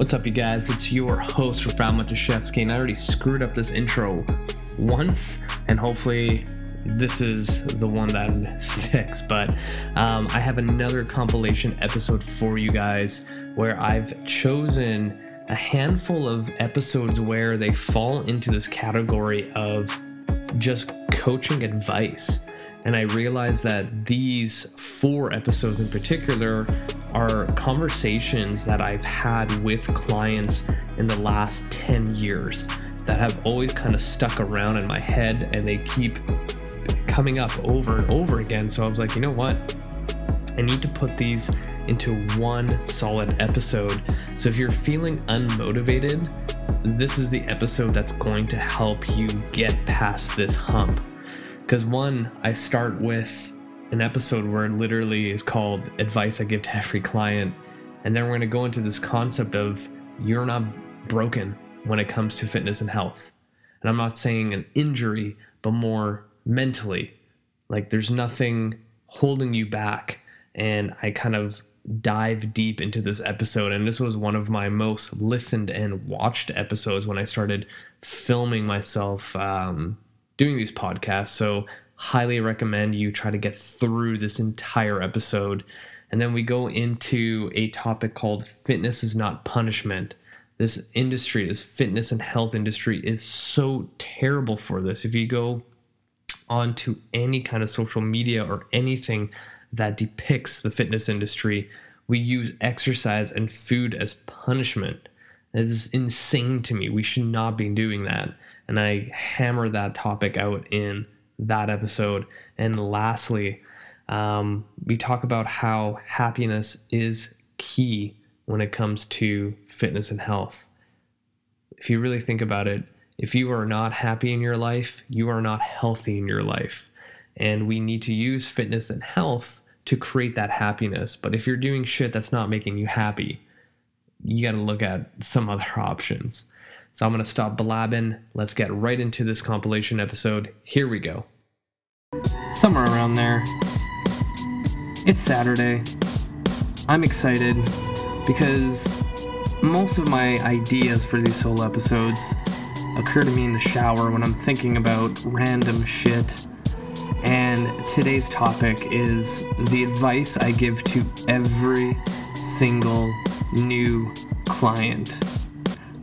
What's up, you guys? It's your host, Rafal Matuszewski, and I already screwed up this intro once, and hopefully this is the one that sticks. But um, I have another compilation episode for you guys where I've chosen a handful of episodes where they fall into this category of just coaching advice. And I realized that these four episodes in particular are conversations that I've had with clients in the last 10 years that have always kind of stuck around in my head and they keep coming up over and over again. So I was like, you know what? I need to put these into one solid episode. So if you're feeling unmotivated, this is the episode that's going to help you get past this hump. Because one, I start with an episode where it literally is called Advice I Give to Every Client. And then we're going to go into this concept of you're not broken when it comes to fitness and health. And I'm not saying an injury, but more mentally. Like there's nothing holding you back. And I kind of dive deep into this episode. And this was one of my most listened and watched episodes when I started filming myself um, doing these podcasts. So highly recommend you try to get through this entire episode. And then we go into a topic called fitness is not punishment. This industry, this fitness and health industry, is so terrible for this. If you go onto any kind of social media or anything that depicts the fitness industry, we use exercise and food as punishment. It is insane to me. We should not be doing that. And I hammer that topic out in that episode. And lastly, um, we talk about how happiness is key when it comes to fitness and health. If you really think about it, if you are not happy in your life, you are not healthy in your life. And we need to use fitness and health to create that happiness. But if you're doing shit that's not making you happy, you got to look at some other options. So I'm going to stop blabbing. Let's get right into this compilation episode. Here we go. Somewhere around there. It's Saturday. I'm excited because most of my ideas for these solo episodes occur to me in the shower when I'm thinking about random shit. And today's topic is the advice I give to every single new client.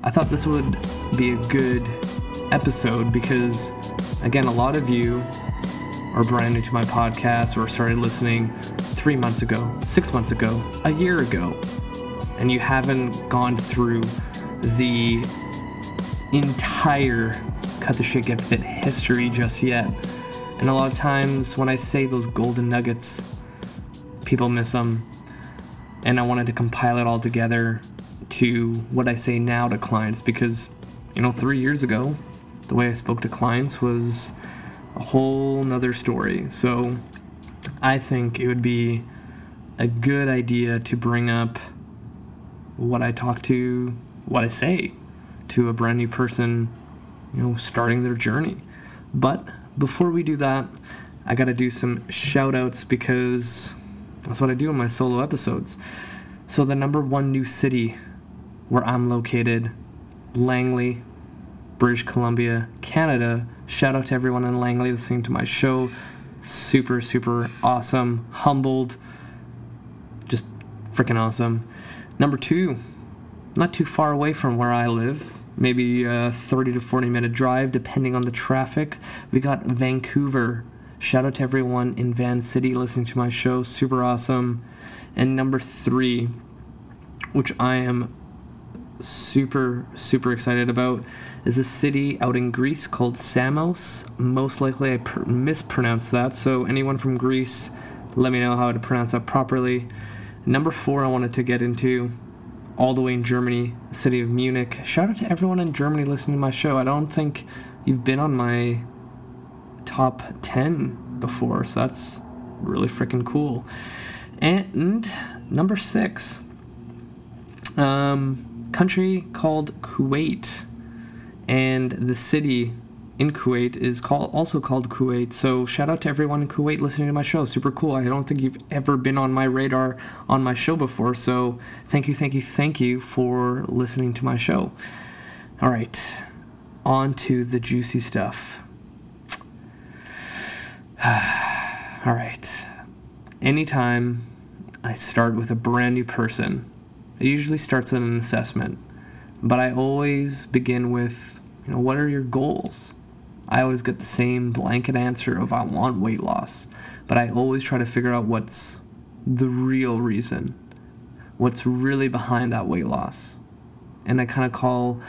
I thought this would be a good episode because, again, a lot of you are brand new to my podcast or started listening three months ago, six months ago, a year ago, and you haven't gone through the entire Cut the Shit Get Fit history just yet. And a lot of times when I say those golden nuggets, people miss them. And I wanted to compile it all together to what I say now to clients because, you know, three years ago, the way I spoke to clients was a whole nother story. So I think it would be a good idea to bring up what I talk to, what I say to a brand new person, you know, starting their journey. But before we do that, I got to do some shout outs because that's what I do in my solo episodes. So, the number one new city where I'm located, Langley, British Columbia, Canada. Shout out to everyone in Langley listening to my show. Super, super awesome. Humbled. Just freaking awesome. Number two, not too far away from where I live, maybe a 30 to 40 minute drive, depending on the traffic. We got Vancouver. Shout out to everyone in Van City listening to my show. Super awesome. And number three, which I am super, super excited about is a city out in Greece called Samos. Most likely I pr- mispronounced that, so anyone from Greece, let me know how to pronounce that properly. Number four, I wanted to get into all the way in Germany, city of Munich. Shout out to everyone in Germany listening to my show. I don't think you've been on my top 10 before, so that's really freaking cool. And number six, um, country called Kuwait, and the city in Kuwait is called also called Kuwait. So shout out to everyone in Kuwait listening to my show. Super cool. I don't think you've ever been on my radar on my show before. So thank you, thank you, thank you for listening to my show. All right, on to the juicy stuff. All right. Anytime I start with a brand new person, it usually starts with an assessment, but I always begin with, you know, what are your goals? I always get the same blanket answer of I want weight loss, but I always try to figure out what's the real reason, what's really behind that weight loss. And I kind of call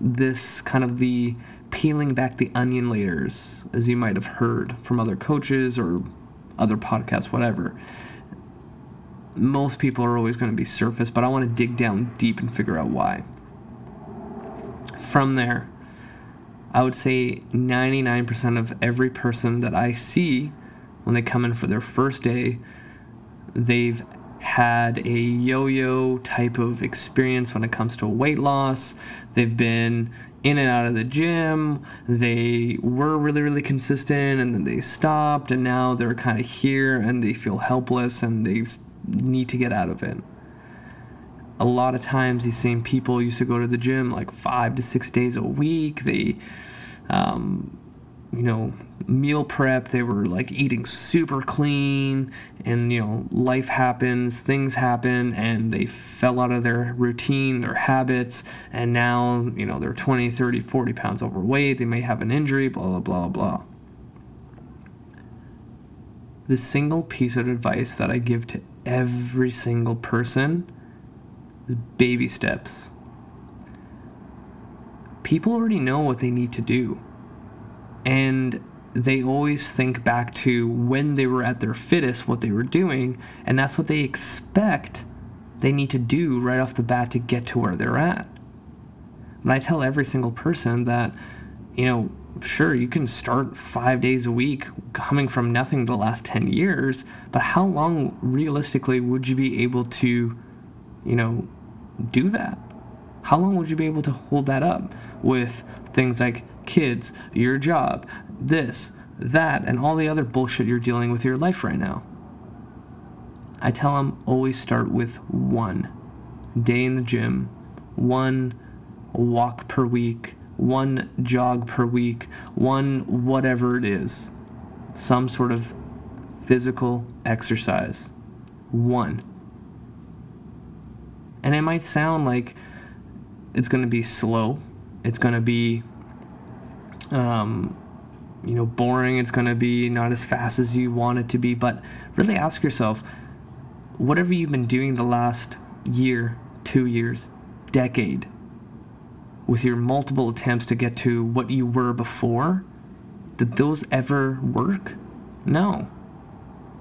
this kind of the peeling back the onion layers, as you might have heard from other coaches or other podcasts, whatever. Most people are always going to be surface, but I want to dig down deep and figure out why. From there, I would say 99% of every person that I see when they come in for their first day, they've had a yo yo type of experience when it comes to weight loss. They've been in and out of the gym. They were really, really consistent and then they stopped, and now they're kind of here and they feel helpless and they need to get out of it a lot of times these same people used to go to the gym like five to six days a week. They, um, you know, meal prep. They were like eating super clean, and you know, life happens, things happen, and they fell out of their routine, their habits, and now, you know, they're 20, 30, 40 pounds overweight. They may have an injury, blah, blah, blah, blah. The single piece of advice that I give to every single person baby steps. People already know what they need to do. And they always think back to when they were at their fittest, what they were doing, and that's what they expect they need to do right off the bat to get to where they're at. But I tell every single person that, you know, sure, you can start five days a week coming from nothing the last 10 years, but how long realistically would you be able to, you know, do that? How long would you be able to hold that up with things like kids, your job, this, that, and all the other bullshit you're dealing with your life right now? I tell them always start with one day in the gym, one walk per week, one jog per week, one whatever it is, some sort of physical exercise. One. And it might sound like it's going to be slow. It's going to be, um, you know, boring. It's going to be not as fast as you want it to be. But really ask yourself whatever you've been doing the last year, two years, decade, with your multiple attempts to get to what you were before, did those ever work? No.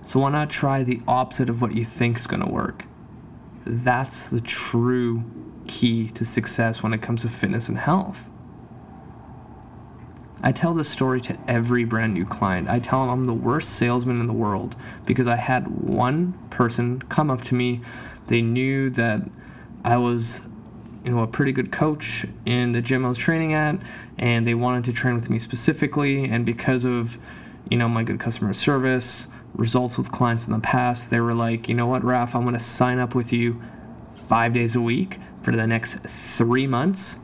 So why not try the opposite of what you think is going to work? that's the true key to success when it comes to fitness and health. I tell this story to every brand new client. I tell them I'm the worst salesman in the world because I had one person come up to me. They knew that I was, you know, a pretty good coach in the gym I was training at, and they wanted to train with me specifically. And because of, you know, my good customer service, results with clients in the past, they were like, you know what, Raf, I'm to sign up with you five days a week for the next three months,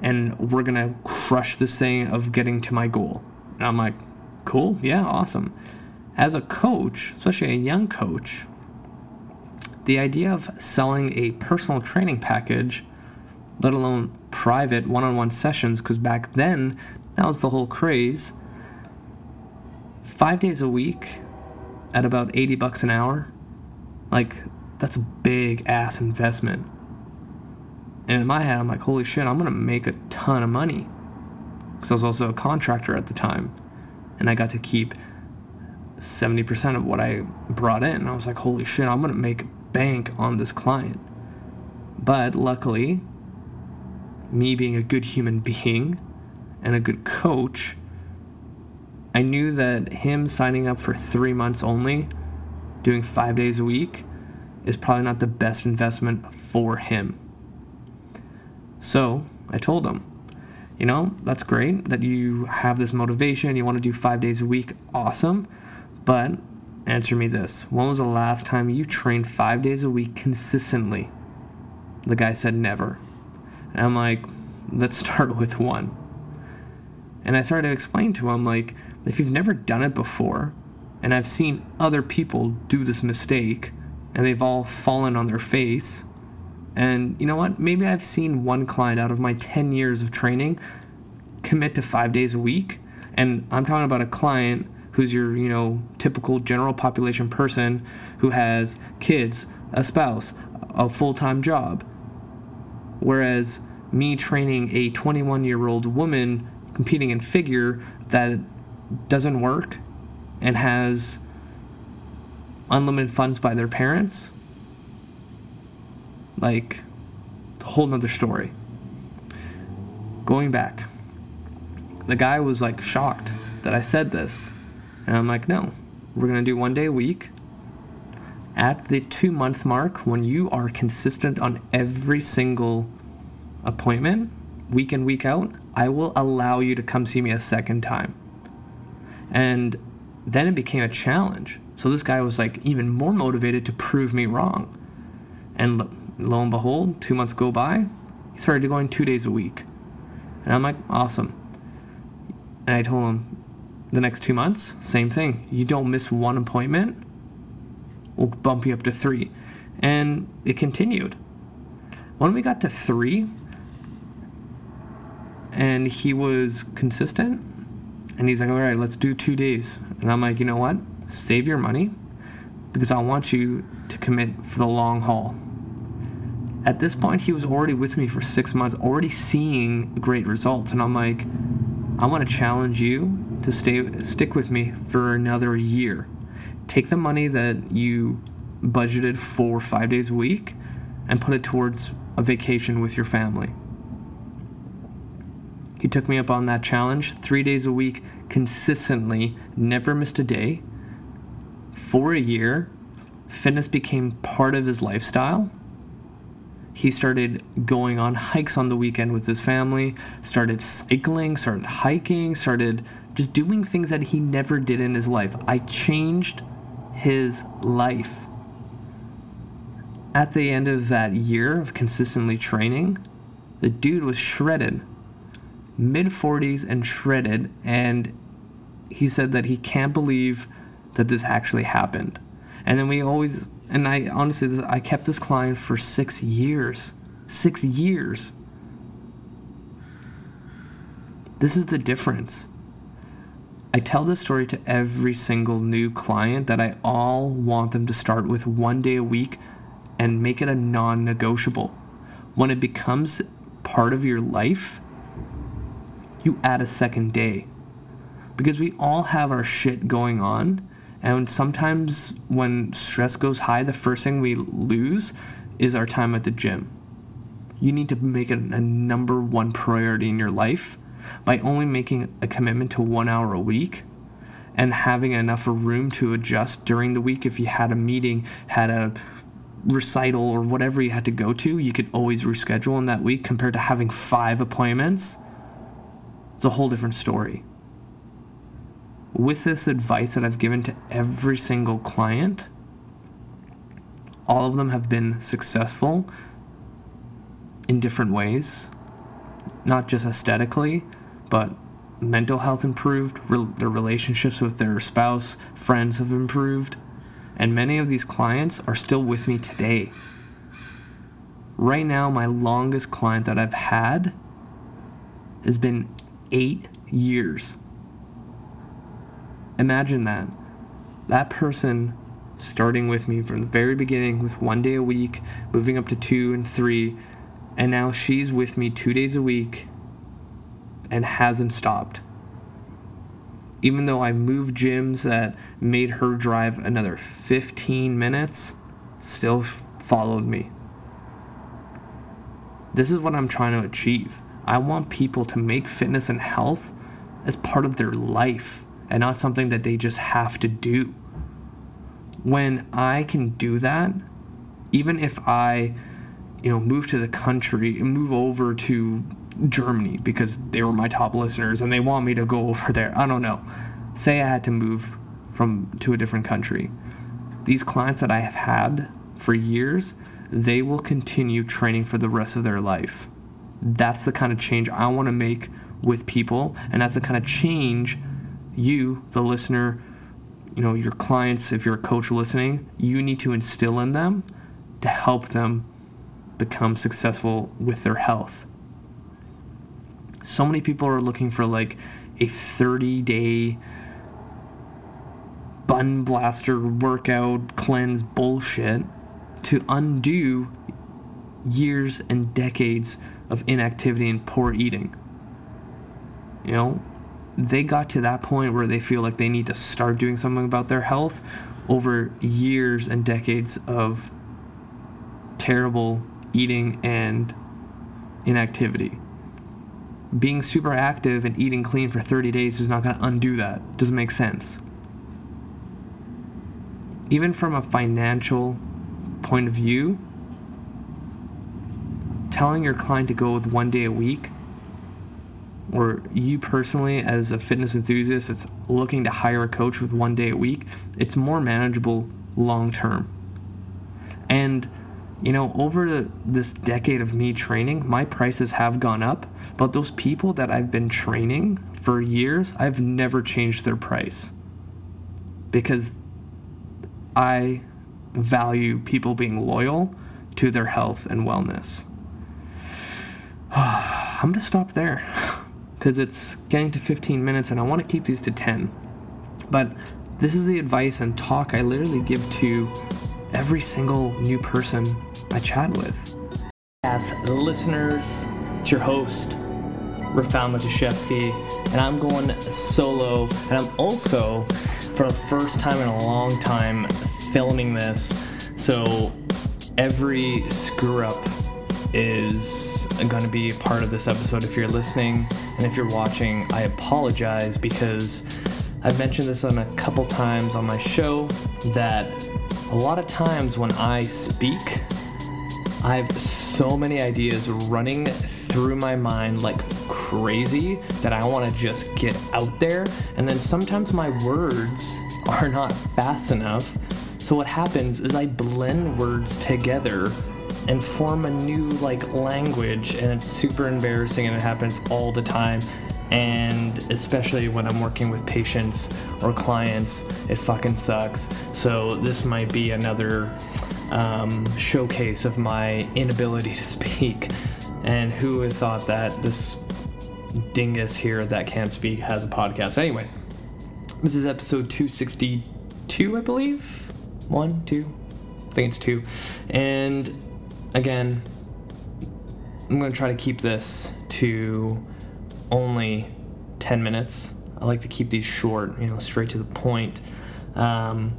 and we're to crush this thing of getting to my goal. And I'm like, cool, yeah, awesome. As a coach, especially a young coach, the idea of selling a personal training package, let alone private one on one sessions, because back then, that was the whole craze. Five days a week, at about 80 bucks an hour, like that's a big ass investment. And in my head, I'm like, holy shit, I'm gonna make a ton of money. Because I was also a contractor at the time. And I got to keep 70% of what I brought in. I was like, holy shit, I'm gonna make bank on this client. But luckily, me being a good human being and a good coach, I knew that him signing up for three months only, doing five days a week, is probably not the best investment for him. So I told him, you know, that's great that you have this motivation, you want to do five days a week, awesome. But answer me this when was the last time you trained five days a week consistently? The guy said never. And I'm like, let's start with one. And I started to explain to him, like, if you've never done it before, and I've seen other people do this mistake, and they've all fallen on their face, and you know what? Maybe I've seen one client out of my 10 years of training commit to five days a week. And I'm talking about a client who's your, you know, typical general population person who has kids, a spouse, a full time job. Whereas me training a 21 year old woman competing in figure that doesn't work and has unlimited funds by their parents like, a whole nother story. Going back, the guy was like shocked that I said this. And I'm like, no, we're going to do one day a week. At the two month mark, when you are consistent on every single appointment, week in, week out, I will allow you to come see me a second time. And then it became a challenge. So this guy was like even more motivated to prove me wrong. And lo and behold, two months go by, he started going two days a week. And I'm like, awesome. And I told him, the next two months, same thing. You don't miss one appointment, we'll bump you up to three. And it continued. When we got to three, and he was consistent, and he's like, all right, let's do two days. And I'm like, you know what? Save your money because I want you to commit for the long haul at this point he was already with me for six months already seeing great results and i'm like i want to challenge you to stay stick with me for another year take the money that you budgeted for five days a week and put it towards a vacation with your family. He took me up on that challenge three days a week consistently never missed a day. For a year fitness became part of his lifestyle. He started going on hikes on the weekend with his family, started cycling, started hiking, started just doing things that he never did in his life. I changed his life. At the end of that year of consistently training, the dude was shredded, mid 40s and shredded, and he said that he can't believe that this actually happened. And then we always and I honestly, I kept this client for six years. Six years. This is the difference. I tell this story to every single new client that I all want them to start with one day a week and make it a non negotiable. When it becomes part of your life, you add a second day. Because we all have our shit going on and sometimes when stress goes high, the first thing we lose is our time at the gym. You need to make it a number one priority in your life by only making a commitment to one hour a week and having enough room to adjust during the week. If you had a meeting, had a recital, or whatever you had to go to, you could always reschedule in that week compared to having five appointments. It's a whole different story with this advice that I've given to every single client, all of them have been successful in different ways, not just aesthetically, but mental health improved, re- their relationships with their spouse, friends have improved, and many of these clients are still with me today. Right now, my longest client that I've had has been eight years. Imagine that. That person starting with me from the very beginning with one day a week, moving up to two and three, and now she's with me two days a week and hasn't stopped. Even though I moved gyms that made her drive another 15 minutes, still followed me. This is what I'm trying to achieve. I want people to make fitness and health as part of their life and not something that they just have to do. When I can do that, even if I, you know, move to the country, move over to Germany because they were my top listeners and they want me to go over there. I don't know. Say I had to move from to a different country. These clients that I have had for years, they will continue training for the rest of their life. That's the kind of change I want to make with people and that's the kind of change you, the listener, you know, your clients, if you're a coach listening, you need to instill in them to help them become successful with their health. So many people are looking for like a 30 day bun blaster workout cleanse bullshit to undo years and decades of inactivity and poor eating. You know, they got to that point where they feel like they need to start doing something about their health over years and decades of terrible eating and inactivity. Being super active and eating clean for 30 days is not going to undo that. Doesn't make sense. Even from a financial point of view, telling your client to go with one day a week, or you personally as a fitness enthusiast that's looking to hire a coach with one day a week, it's more manageable long term. And you know, over this decade of me training, my prices have gone up, but those people that I've been training for years, I've never changed their price because I value people being loyal to their health and wellness. I'm going to stop there because it's getting to 15 minutes and I want to keep these to 10. But this is the advice and talk I literally give to every single new person I chat with. As listeners, it's your host, Rafal Matuszewski, and I'm going solo. And I'm also, for the first time in a long time, filming this. So every screw up is going to be part of this episode if you're listening. And if you're watching, I apologize because I've mentioned this on a couple times on my show that a lot of times when I speak, I have so many ideas running through my mind like crazy that I want to just get out there. And then sometimes my words are not fast enough. So what happens is I blend words together and form a new like language and it's super embarrassing and it happens all the time and especially when I'm working with patients or clients, it fucking sucks. So this might be another um, showcase of my inability to speak. And who would thought that this dingus here that can't speak has a podcast? Anyway, this is episode 262, I believe. One, two, I think it's two. And again, I'm going to try to keep this to only 10 minutes. I like to keep these short, you know, straight to the point. Um,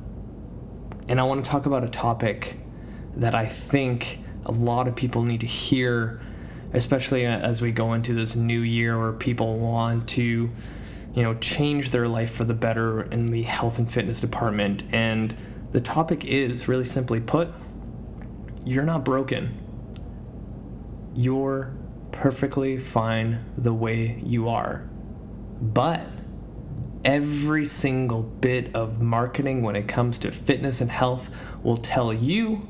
and I want to talk about a topic that I think a lot of people need to hear, especially as we go into this new year where people want to, you know, change their life for the better in the health and fitness department. And the topic is really simply put, you're not broken. You're perfectly fine the way you are. But every single bit of marketing when it comes to fitness and health will tell you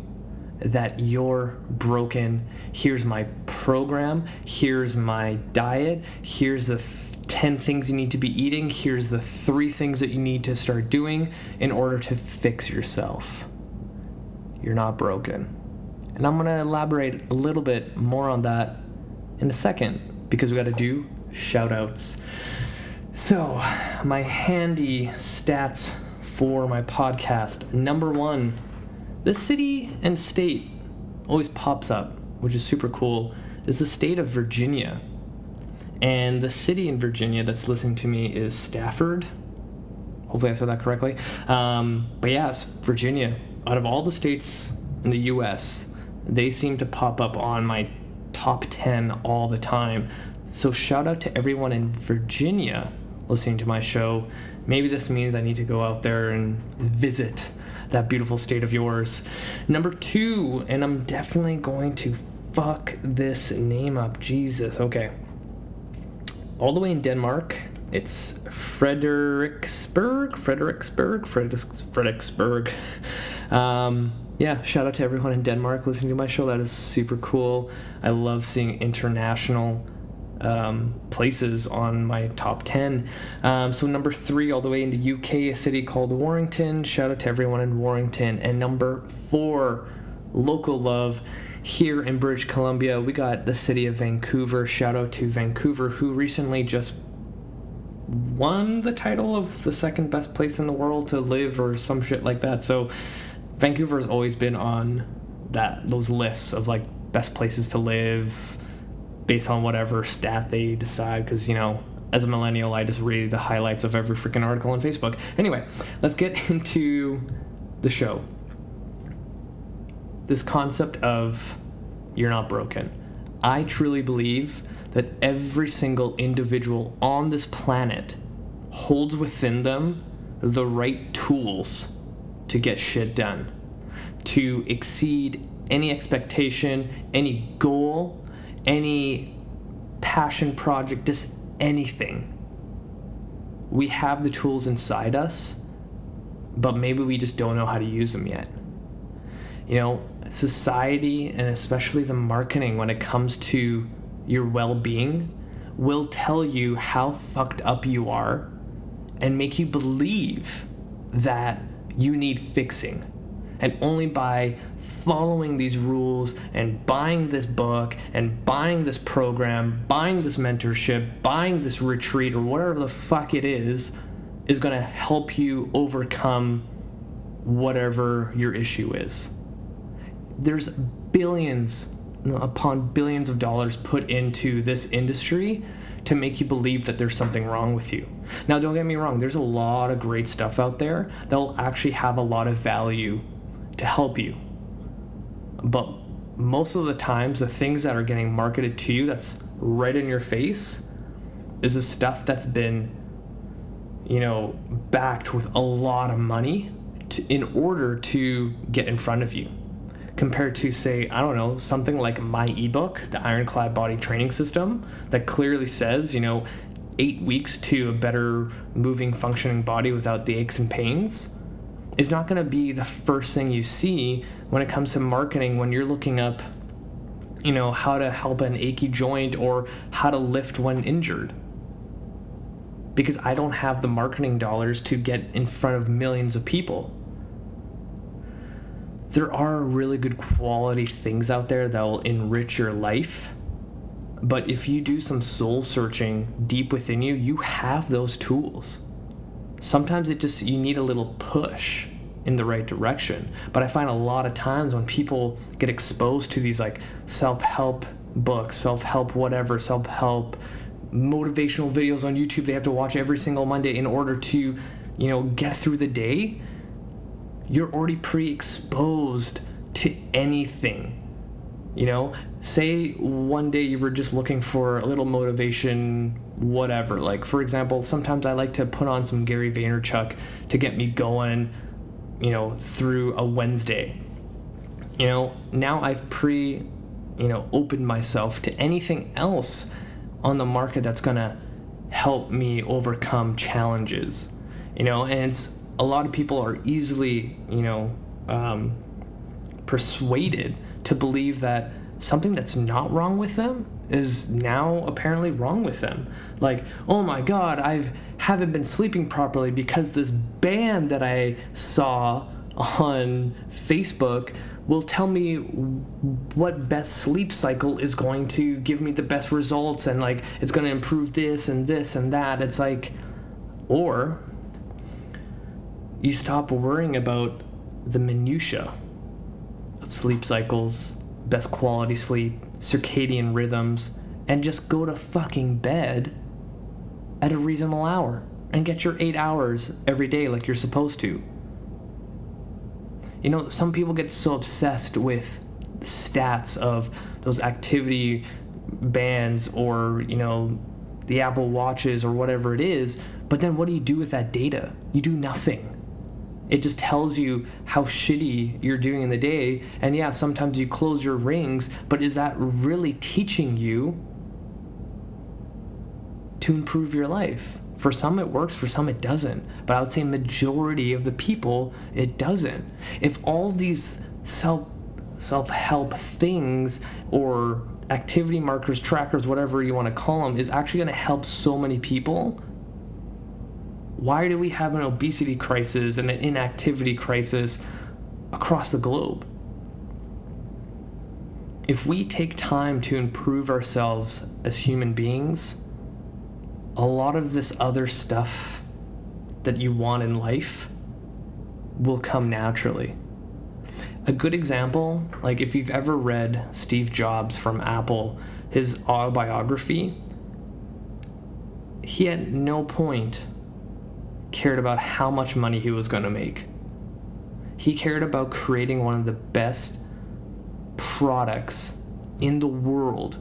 that you're broken. Here's my program. Here's my diet. Here's the th- 10 things you need to be eating. Here's the three things that you need to start doing in order to fix yourself. You're not broken. And I'm going to elaborate a little bit more on that in a second because we got to do shout outs. So, my handy stats for my podcast. Number one, the city and state always pops up, which is super cool, is the state of Virginia. And the city in Virginia that's listening to me is Stafford. Hopefully, I said that correctly. Um, but yes, Virginia. Out of all the states in the US, they seem to pop up on my top 10 all the time. So, shout out to everyone in Virginia listening to my show. Maybe this means I need to go out there and visit that beautiful state of yours. Number two, and I'm definitely going to fuck this name up. Jesus. Okay. all the way in Denmark. It's Frederiksberg, Frederiksberg, Frederiksberg. Um, yeah, shout out to everyone in Denmark listening to my show. That is super cool. I love seeing international um, places on my top 10. Um, so, number three, all the way in the UK, a city called Warrington. Shout out to everyone in Warrington. And number four, local love here in British Columbia, we got the city of Vancouver. Shout out to Vancouver, who recently just won the title of the second best place in the world to live or some shit like that. So Vancouver has always been on that those lists of like best places to live based on whatever stat they decide because you know as a millennial I just read the highlights of every freaking article on Facebook. Anyway, let's get into the show. This concept of you're not broken. I truly believe that every single individual on this planet holds within them the right tools to get shit done, to exceed any expectation, any goal, any passion project, just anything. We have the tools inside us, but maybe we just don't know how to use them yet. You know, society and especially the marketing when it comes to your well being will tell you how fucked up you are and make you believe that you need fixing. And only by following these rules and buying this book and buying this program, buying this mentorship, buying this retreat, or whatever the fuck it is, is going to help you overcome whatever your issue is. There's billions upon billions of dollars put into this industry to make you believe that there's something wrong with you. Now, don't get me wrong, there's a lot of great stuff out there that will actually have a lot of value to help you. But most of the times, the things that are getting marketed to you that's right in your face is the stuff that's been, you know, backed with a lot of money to, in order to get in front of you compared to say i don't know something like my ebook the ironclad body training system that clearly says you know eight weeks to a better moving functioning body without the aches and pains is not going to be the first thing you see when it comes to marketing when you're looking up you know how to help an achy joint or how to lift when injured because i don't have the marketing dollars to get in front of millions of people there are really good quality things out there that will enrich your life. But if you do some soul searching deep within you, you have those tools. Sometimes it just, you need a little push in the right direction. But I find a lot of times when people get exposed to these like self help books, self help whatever, self help motivational videos on YouTube they have to watch every single Monday in order to, you know, get through the day you're already pre exposed to anything. You know, say one day you were just looking for a little motivation, whatever. Like, for example, sometimes I like to put on some Gary Vaynerchuk to get me going, you know, through a Wednesday. You know, now I've pre, you know, opened myself to anything else on the market that's gonna help me overcome challenges. You know, and it's a lot of people are easily, you know, um, persuaded to believe that something that's not wrong with them is now apparently wrong with them. Like, oh my god, I've haven't been sleeping properly because this band that I saw on Facebook will tell me what best sleep cycle is going to give me the best results and like it's going to improve this and this and that. It's like or you stop worrying about the minutia of sleep cycles, best quality sleep, circadian rhythms, and just go to fucking bed at a reasonable hour and get your 8 hours every day like you're supposed to. You know, some people get so obsessed with stats of those activity bands or, you know, the Apple Watches or whatever it is, but then what do you do with that data? You do nothing. It just tells you how shitty you're doing in the day. And yeah, sometimes you close your rings, but is that really teaching you to improve your life. For some it works, for some it doesn't. But I would say majority of the people it doesn't. If all these self self-help things or activity markers, trackers, whatever you want to call them is actually going to help so many people, why do we have an obesity crisis and an inactivity crisis across the globe? If we take time to improve ourselves as human beings, a lot of this other stuff that you want in life will come naturally. A good example, like if you've ever read Steve Jobs from Apple, his autobiography, he at no point cared about how much money he was going to make. He cared about creating one of the best products in the world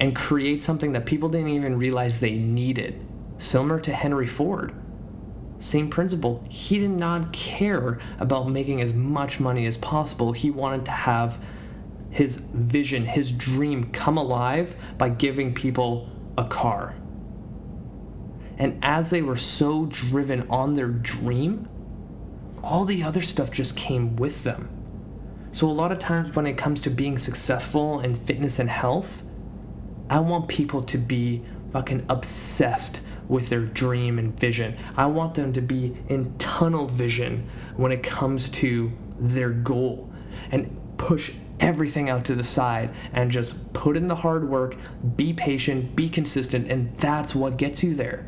and create something that people didn't even realize they needed, similar to Henry Ford. Same principle. He did not care about making as much money as possible. He wanted to have his vision, his dream come alive by giving people a car. And as they were so driven on their dream, all the other stuff just came with them. So, a lot of times when it comes to being successful in fitness and health, I want people to be fucking obsessed with their dream and vision. I want them to be in tunnel vision when it comes to their goal and push everything out to the side and just put in the hard work, be patient, be consistent, and that's what gets you there.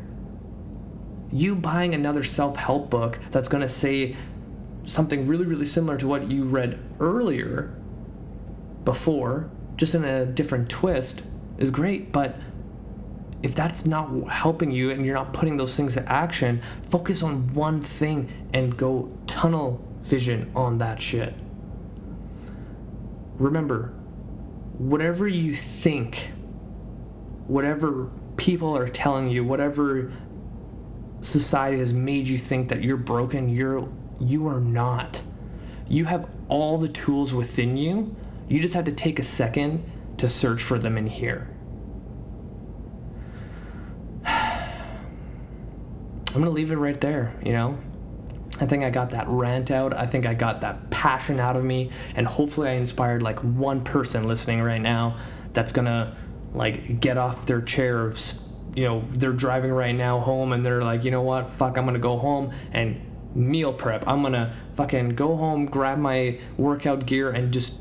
You buying another self help book that's going to say something really, really similar to what you read earlier before, just in a different twist, is great, but if that's not helping you and you're not putting those things to action, focus on one thing and go tunnel vision on that shit. Remember, whatever you think, whatever people are telling you, whatever society has made you think that you're broken, you're you are not. You have all the tools within you. You just have to take a second to search for them in here. I'm gonna leave it right there, you know? I think I got that rant out. I think I got that passion out of me. And hopefully I inspired like one person listening right now that's gonna like get off their chair of, you know, they're driving right now home and they're like, you know what, fuck, I'm gonna go home and meal prep. I'm gonna fucking go home, grab my workout gear, and just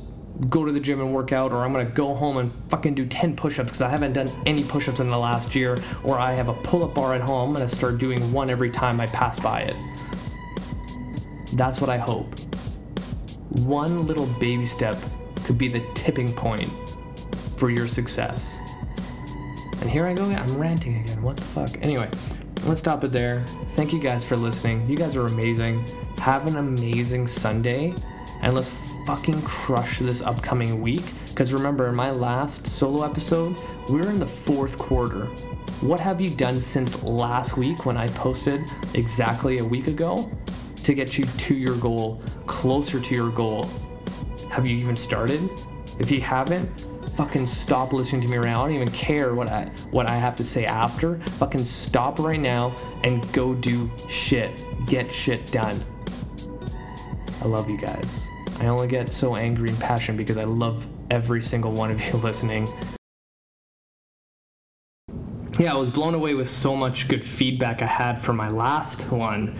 go to the gym and work out, or I'm gonna go home and fucking do 10 push ups because I haven't done any push ups in the last year, or I have a pull up bar at home. I'm gonna start doing one every time I pass by it. That's what I hope. One little baby step could be the tipping point for your success. And here I go again. I'm ranting again. What the fuck? Anyway, let's stop it there. Thank you guys for listening. You guys are amazing. Have an amazing Sunday, and let's fucking crush this upcoming week. Because remember, in my last solo episode, we are in the fourth quarter. What have you done since last week when I posted exactly a week ago to get you to your goal, closer to your goal? Have you even started? If you haven't, fucking stop listening to me right now. I don't even care what I what I have to say after. Fucking stop right now and go do shit. Get shit done. I love you guys. I only get so angry and passionate because I love every single one of you listening. Yeah, I was blown away with so much good feedback I had for my last one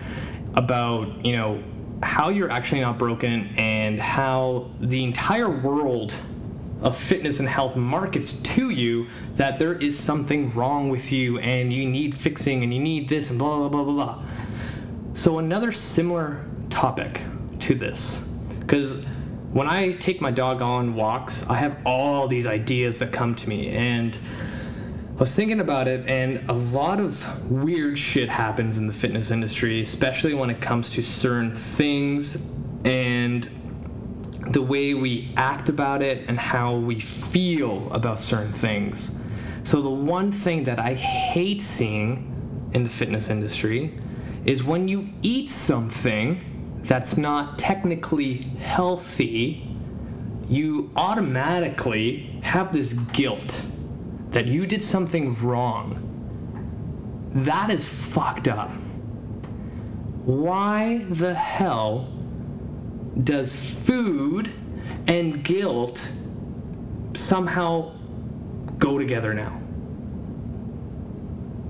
about, you know, how you're actually not broken and how the entire world of fitness and health markets to you that there is something wrong with you and you need fixing and you need this and blah blah blah blah blah. So another similar topic to this because when I take my dog on walks, I have all these ideas that come to me. And I was thinking about it, and a lot of weird shit happens in the fitness industry, especially when it comes to certain things and the way we act about it and how we feel about certain things. So, the one thing that I hate seeing in the fitness industry is when you eat something that's not technically healthy, you automatically have this guilt that you did something wrong. that is fucked up. Why the hell does food and guilt somehow go together now?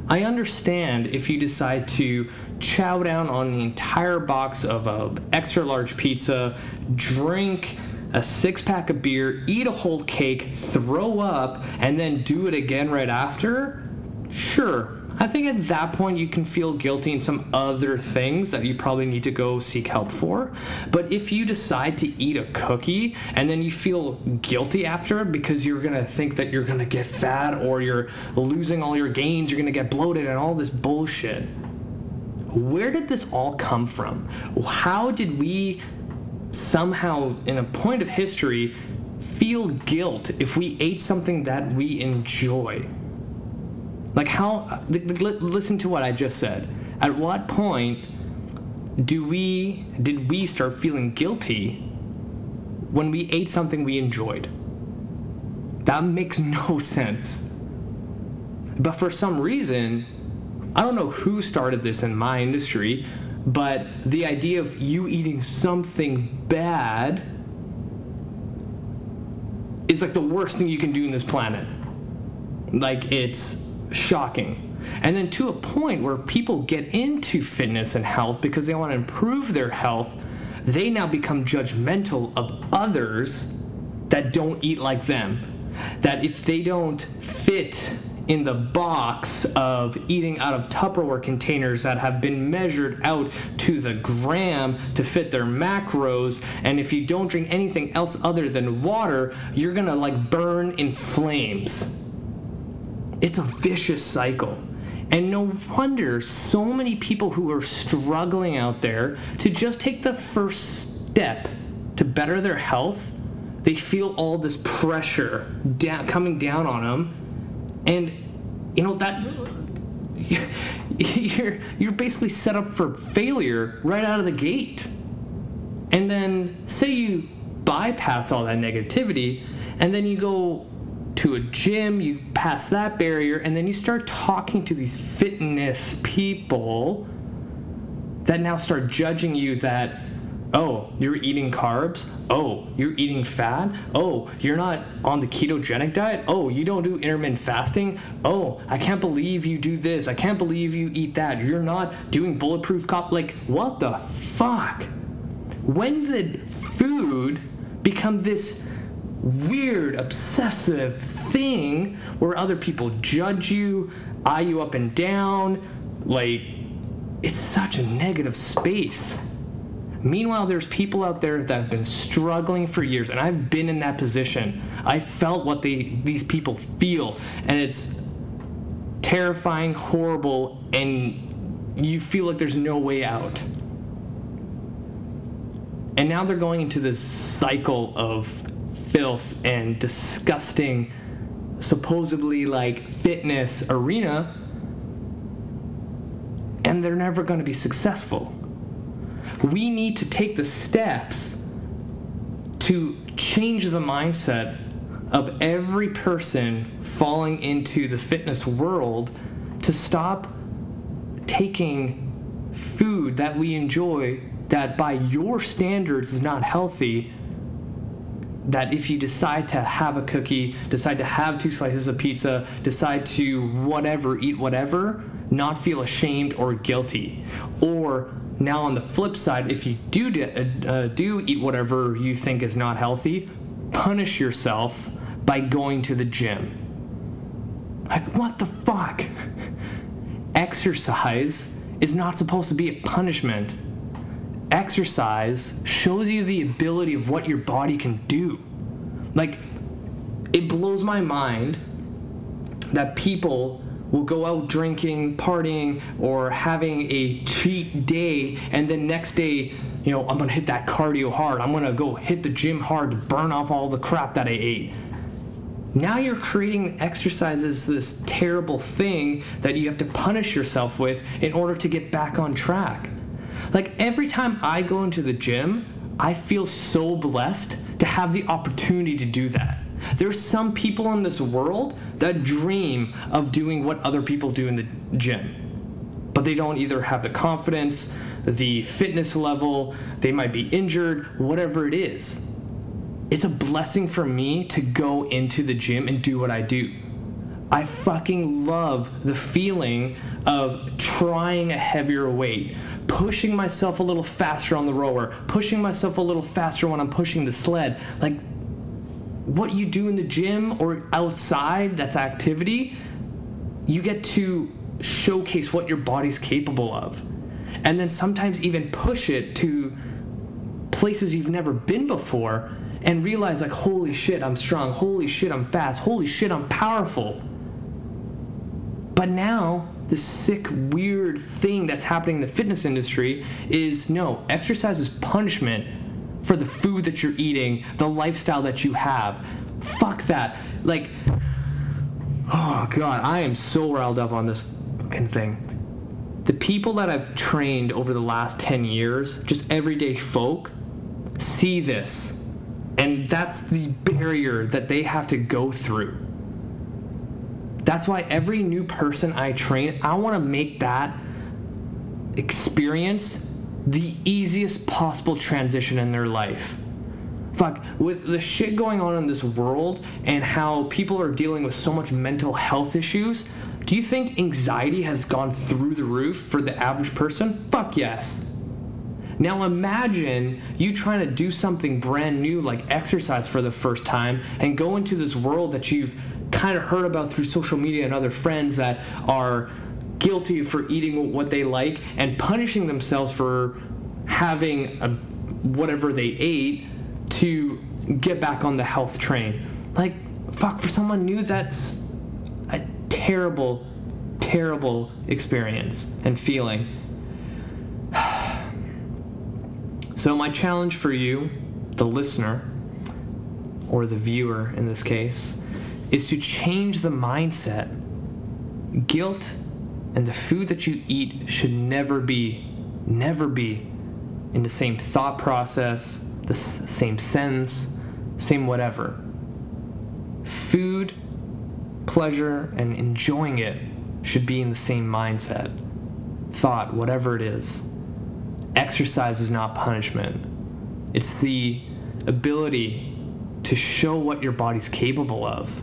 I understand if you decide to chow down on the entire box of a extra large pizza, drink a six pack of beer, eat a whole cake, throw up, and then do it again right after. Sure, I think at that point you can feel guilty in some other things that you probably need to go seek help for. But if you decide to eat a cookie and then you feel guilty after because you're gonna think that you're gonna get fat or you're losing all your gains, you're gonna get bloated and all this bullshit. Where did this all come from? How did we somehow, in a point of history, feel guilt if we ate something that we enjoy? Like how? Listen to what I just said. At what point do we did we start feeling guilty when we ate something we enjoyed? That makes no sense. But for some reason, I don't know who started this in my industry, but the idea of you eating something bad is like the worst thing you can do in this planet. Like it's shocking. And then to a point where people get into fitness and health because they want to improve their health, they now become judgmental of others that don't eat like them. That if they don't fit in the box of eating out of Tupperware containers that have been measured out to the gram to fit their macros. And if you don't drink anything else other than water, you're gonna like burn in flames. It's a vicious cycle. And no wonder so many people who are struggling out there to just take the first step to better their health, they feel all this pressure coming down on them. And you know that you're you're basically set up for failure right out of the gate. And then say you bypass all that negativity and then you go to a gym, you pass that barrier, and then you start talking to these fitness people that now start judging you that, oh, you're eating carbs? Oh, you're eating fat? Oh, you're not on the ketogenic diet? Oh, you don't do intermittent fasting? Oh, I can't believe you do this. I can't believe you eat that. You're not doing bulletproof cop. Like, what the fuck? When did food become this? Weird, obsessive thing where other people judge you, eye you up and down. Like, it's such a negative space. Meanwhile, there's people out there that have been struggling for years, and I've been in that position. I felt what they these people feel, and it's terrifying, horrible, and you feel like there's no way out. And now they're going into this cycle of filth and disgusting, supposedly like fitness arena, and they're never going to be successful. We need to take the steps to change the mindset of every person falling into the fitness world to stop taking food that we enjoy that by your standards is not healthy that if you decide to have a cookie, decide to have two slices of pizza, decide to whatever, eat whatever, not feel ashamed or guilty. Or now on the flip side, if you do uh, uh, do eat whatever you think is not healthy, punish yourself by going to the gym. Like what the fuck? Exercise is not supposed to be a punishment exercise shows you the ability of what your body can do. Like, it blows my mind that people will go out drinking, partying, or having a cheat day, and then next day, you know, I'm gonna hit that cardio hard. I'm gonna go hit the gym hard to burn off all the crap that I ate. Now you're creating exercise as this terrible thing that you have to punish yourself with in order to get back on track. Like every time I go into the gym, I feel so blessed to have the opportunity to do that. There's some people in this world that dream of doing what other people do in the gym. but they don't either have the confidence, the fitness level, they might be injured, whatever it is. It's a blessing for me to go into the gym and do what I do. I fucking love the feeling of trying a heavier weight, pushing myself a little faster on the rower, pushing myself a little faster when I'm pushing the sled. Like what you do in the gym or outside, that's activity, you get to showcase what your body's capable of. And then sometimes even push it to places you've never been before and realize, like, holy shit, I'm strong. Holy shit, I'm fast. Holy shit, I'm powerful. But now, the sick, weird thing that's happening in the fitness industry is no, exercise is punishment for the food that you're eating, the lifestyle that you have. Fuck that. Like, oh god, I am so riled up on this fucking thing. The people that I've trained over the last 10 years, just everyday folk, see this. And that's the barrier that they have to go through. That's why every new person I train, I want to make that experience the easiest possible transition in their life. Fuck, with the shit going on in this world and how people are dealing with so much mental health issues, do you think anxiety has gone through the roof for the average person? Fuck yes. Now imagine you trying to do something brand new like exercise for the first time and go into this world that you've kind of heard about through social media and other friends that are guilty for eating what they like and punishing themselves for having a, whatever they ate to get back on the health train. Like, fuck, for someone new, that's a terrible, terrible experience and feeling. so, my challenge for you, the listener, or the viewer in this case, is to change the mindset. Guilt and the food that you eat should never be, never be in the same thought process, the same sense, same whatever. Food pleasure and enjoying it should be in the same mindset, thought, whatever it is. Exercise is not punishment, it's the ability to show what your body's capable of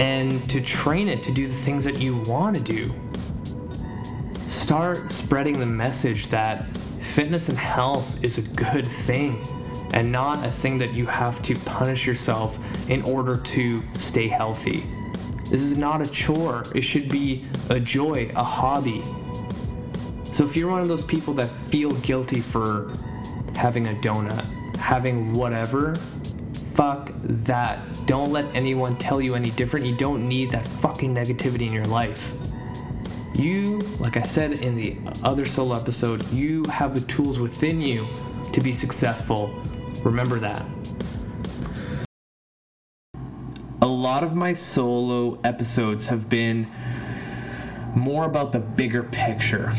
and to train it to do the things that you want to do. Start spreading the message that fitness and health is a good thing and not a thing that you have to punish yourself in order to stay healthy. This is not a chore, it should be a joy, a hobby. So if you're one of those people that feel guilty for having a donut, having whatever, fuck that. Don't let anyone tell you any different. You don't need that fucking negativity in your life. You, like I said in the other solo episode, you have the tools within you to be successful. Remember that. A lot of my solo episodes have been more about the bigger picture.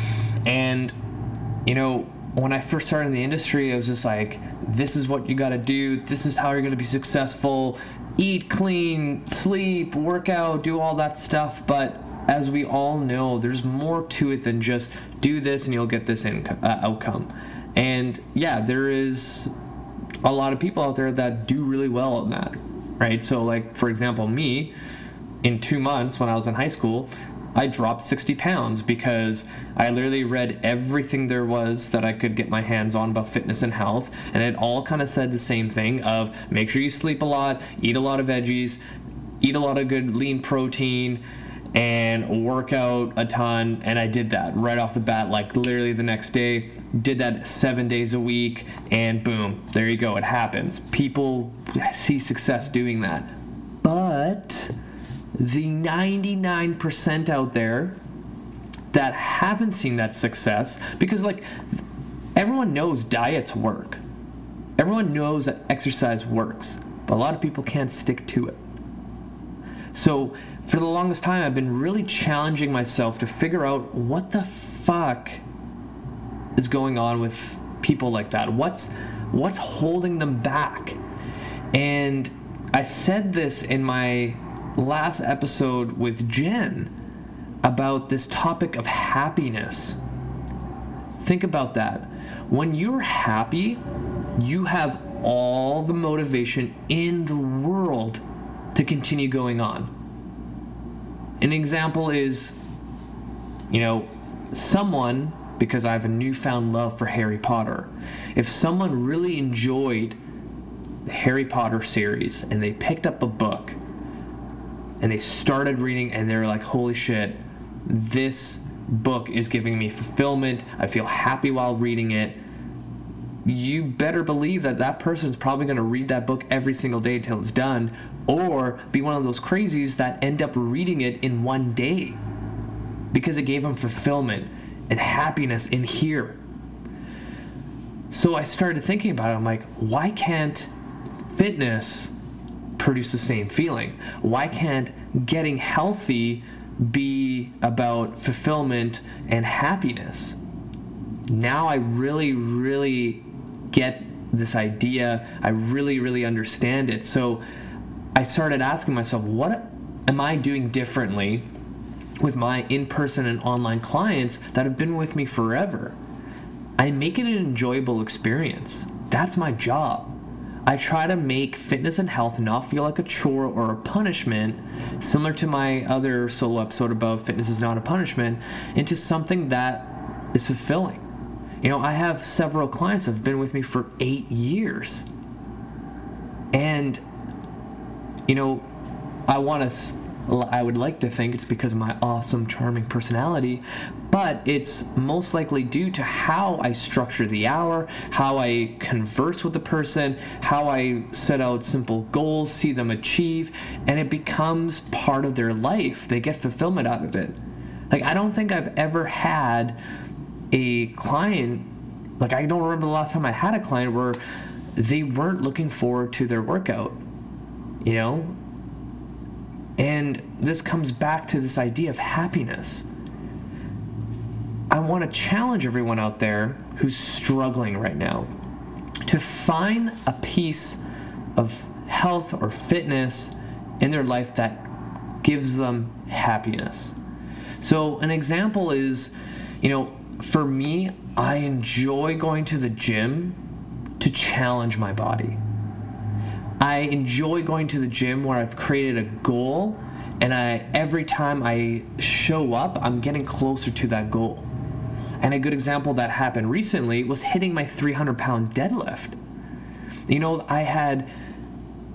And, you know, when I first started in the industry, I was just like, this is what you gotta do, this is how you're gonna be successful, eat clean, sleep, work out, do all that stuff. But as we all know, there's more to it than just do this and you'll get this income, uh, outcome. And yeah, there is a lot of people out there that do really well in that, right? So, like, for example, me, in two months when I was in high school, I dropped 60 pounds because I literally read everything there was that I could get my hands on about fitness and health, and it all kind of said the same thing of make sure you sleep a lot, eat a lot of veggies, eat a lot of good lean protein, and work out a ton. And I did that right off the bat, like literally the next day. Did that seven days a week, and boom, there you go. It happens. People see success doing that. But the 99% out there that haven't seen that success because like everyone knows diets work. Everyone knows that exercise works but a lot of people can't stick to it. So for the longest time i've been really challenging myself to figure out what the fuck is going on with people like that. What's what's holding them back? And i said this in my last episode with Jen, about this topic of happiness. Think about that. When you're happy, you have all the motivation in the world to continue going on. An example is, you know, someone, because I have a newfound love for Harry Potter, if someone really enjoyed the Harry Potter series and they picked up a book and they started reading and they're like, holy shit, this book is giving me fulfillment. I feel happy while reading it. You better believe that that person's probably going to read that book every single day until it's done, or be one of those crazies that end up reading it in one day because it gave them fulfillment and happiness in here. So I started thinking about it. I'm like, why can't fitness produce the same feeling? Why can't getting healthy be about fulfillment and happiness? Now I really, really get this idea. I really, really understand it. So I started asking myself, what am I doing differently with my in person and online clients that have been with me forever? I make it an enjoyable experience. That's my job. I try to make fitness and health not feel like a chore or a punishment, similar to my other solo episode about fitness is not a punishment, into something that is fulfilling. You know, I have several clients that have been with me for eight years. And, you know, I want to I would like to think it's because of my awesome, charming personality, but it's most likely due to how I structure the hour, how I converse with the person, how I set out simple goals, see them achieve, and it becomes part of their life. They get fulfillment out of it. Like, I don't think I've ever had a client, like, I don't remember the last time I had a client where they weren't looking forward to their workout. You know, and this comes back to this idea of happiness. I want to challenge everyone out there who's struggling right now to find a piece of health or fitness in their life that gives them happiness. So, an example is, you know, for me, I enjoy going to the gym to challenge my body. I enjoy going to the gym where I've created a goal and I every time I show up, I'm getting closer to that goal. And a good example that happened recently was hitting my 300 pound deadlift. You know, I had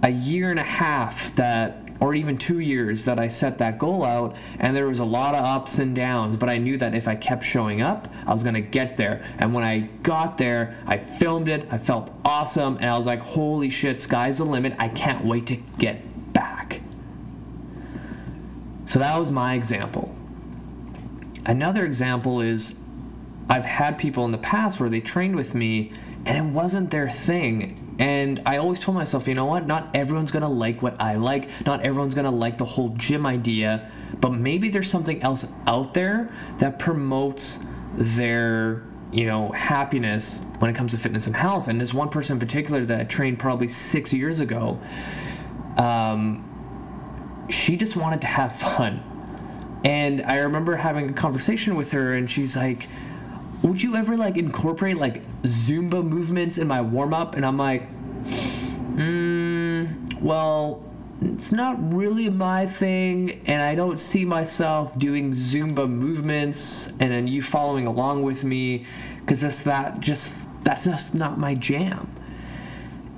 a year and a half that or even two years that I set that goal out, and there was a lot of ups and downs. But I knew that if I kept showing up, I was gonna get there. And when I got there, I filmed it. I felt awesome, and I was like, "Holy shit, sky's the limit! I can't wait to get back." So that was my example. Another example is I've had people in the past where they trained with me and it wasn't their thing and I always told myself, you know what? Not everyone's gonna like what I like. Not everyone's gonna like the whole gym idea. But maybe there's something else out there that promotes their, you know, happiness when it comes to fitness and health. And there's one person in particular that I trained probably six years ago. Um, she just wanted to have fun. And I remember having a conversation with her, and she's like, would you ever like incorporate like Zumba movements in my warm up? And I'm like, mm, well, it's not really my thing, and I don't see myself doing Zumba movements and then you following along with me because that's that just that's just not my jam.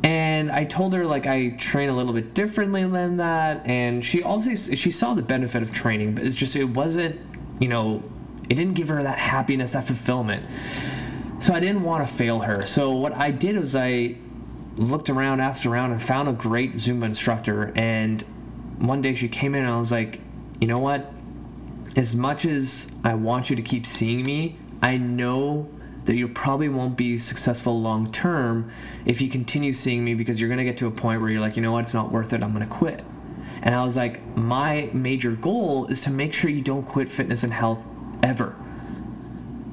And I told her like I train a little bit differently than that, and she also she saw the benefit of training, but it's just it wasn't you know it didn't give her that happiness, that fulfillment. So I didn't want to fail her. So what I did was I looked around, asked around, and found a great Zumba instructor. And one day she came in and I was like, you know what? As much as I want you to keep seeing me, I know that you probably won't be successful long term if you continue seeing me because you're going to get to a point where you're like, you know what? It's not worth it. I'm going to quit. And I was like, my major goal is to make sure you don't quit fitness and health ever.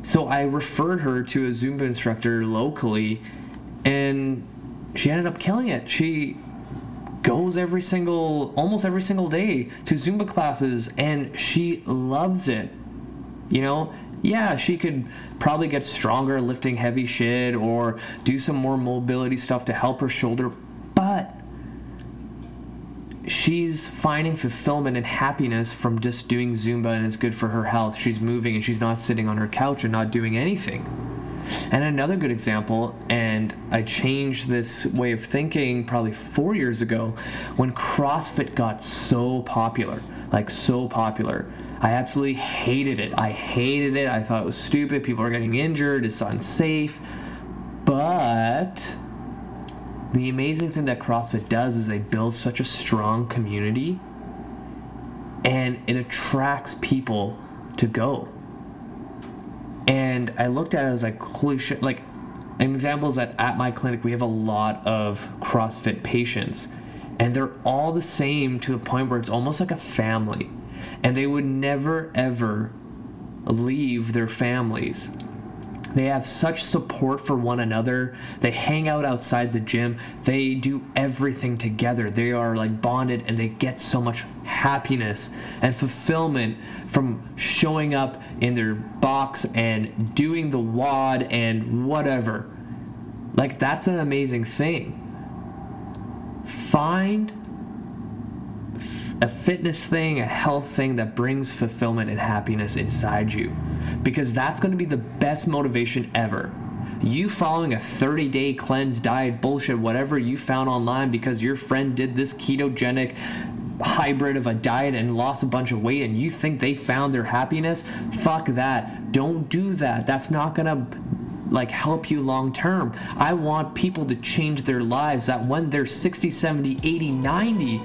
So I referred her to a Zumba instructor locally, and she ended up killing it. She goes every single, almost every single day to Zumba classes and she loves it. You know, yeah, she could probably get stronger lifting heavy shit or do some more mobility stuff to help her shoulder, but she's finding fulfillment and happiness from just doing Zumba and it's good for her health. She's moving and she's not sitting on her couch and not doing anything. And another good example, and I changed this way of thinking probably four years ago when CrossFit got so popular, like so popular. I absolutely hated it. I hated it. I thought it was stupid. People are getting injured. It's unsafe. But the amazing thing that CrossFit does is they build such a strong community and it attracts people to go. And I looked at it, I was like, holy shit. Like, an example is that at my clinic, we have a lot of CrossFit patients, and they're all the same to the point where it's almost like a family. And they would never, ever leave their families. They have such support for one another. They hang out outside the gym. They do everything together. They are like bonded and they get so much happiness and fulfillment from showing up in their box and doing the WOD and whatever. Like, that's an amazing thing. Find a fitness thing, a health thing that brings fulfillment and happiness inside you. Because that's going to be the best motivation ever. You following a 30 day cleanse diet bullshit, whatever you found online because your friend did this ketogenic hybrid of a diet and lost a bunch of weight and you think they found their happiness, fuck that. Don't do that. That's not going to like help you long term. I want people to change their lives that when they're 60, 70, 80, 90,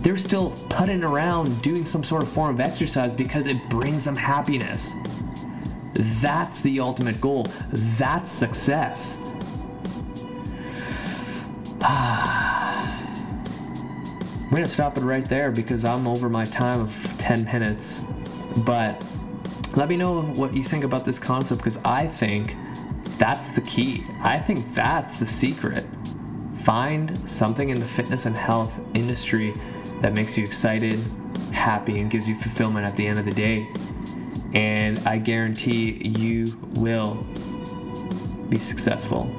they're still putting around doing some sort of form of exercise because it brings them happiness. That's the ultimate goal. That's success. I'm gonna stop it right there because I'm over my time of 10 minutes. But let me know what you think about this concept because I think that's the key. I think that's the secret. Find something in the fitness and health industry that makes you excited, happy, and gives you fulfillment at the end of the day. And I guarantee you will be successful.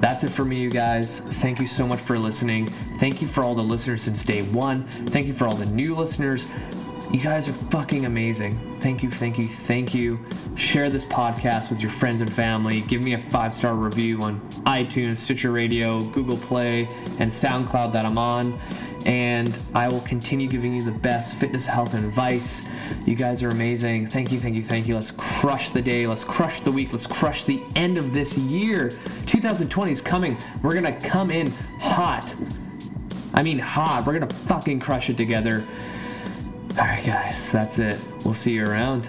That's it for me, you guys. Thank you so much for listening. Thank you for all the listeners since day one. Thank you for all the new listeners. You guys are fucking amazing. Thank you, thank you, thank you. Share this podcast with your friends and family. Give me a five star review on iTunes, Stitcher Radio, Google Play, and SoundCloud that I'm on and I will continue giving you the best fitness, health, and advice. You guys are amazing. Thank you, thank you, thank you. Let's crush the day. Let's crush the week. Let's crush the end of this year. 2020 is coming. We're gonna come in hot. I mean, hot. We're gonna fucking crush it together. All right, guys, that's it. We'll see you around.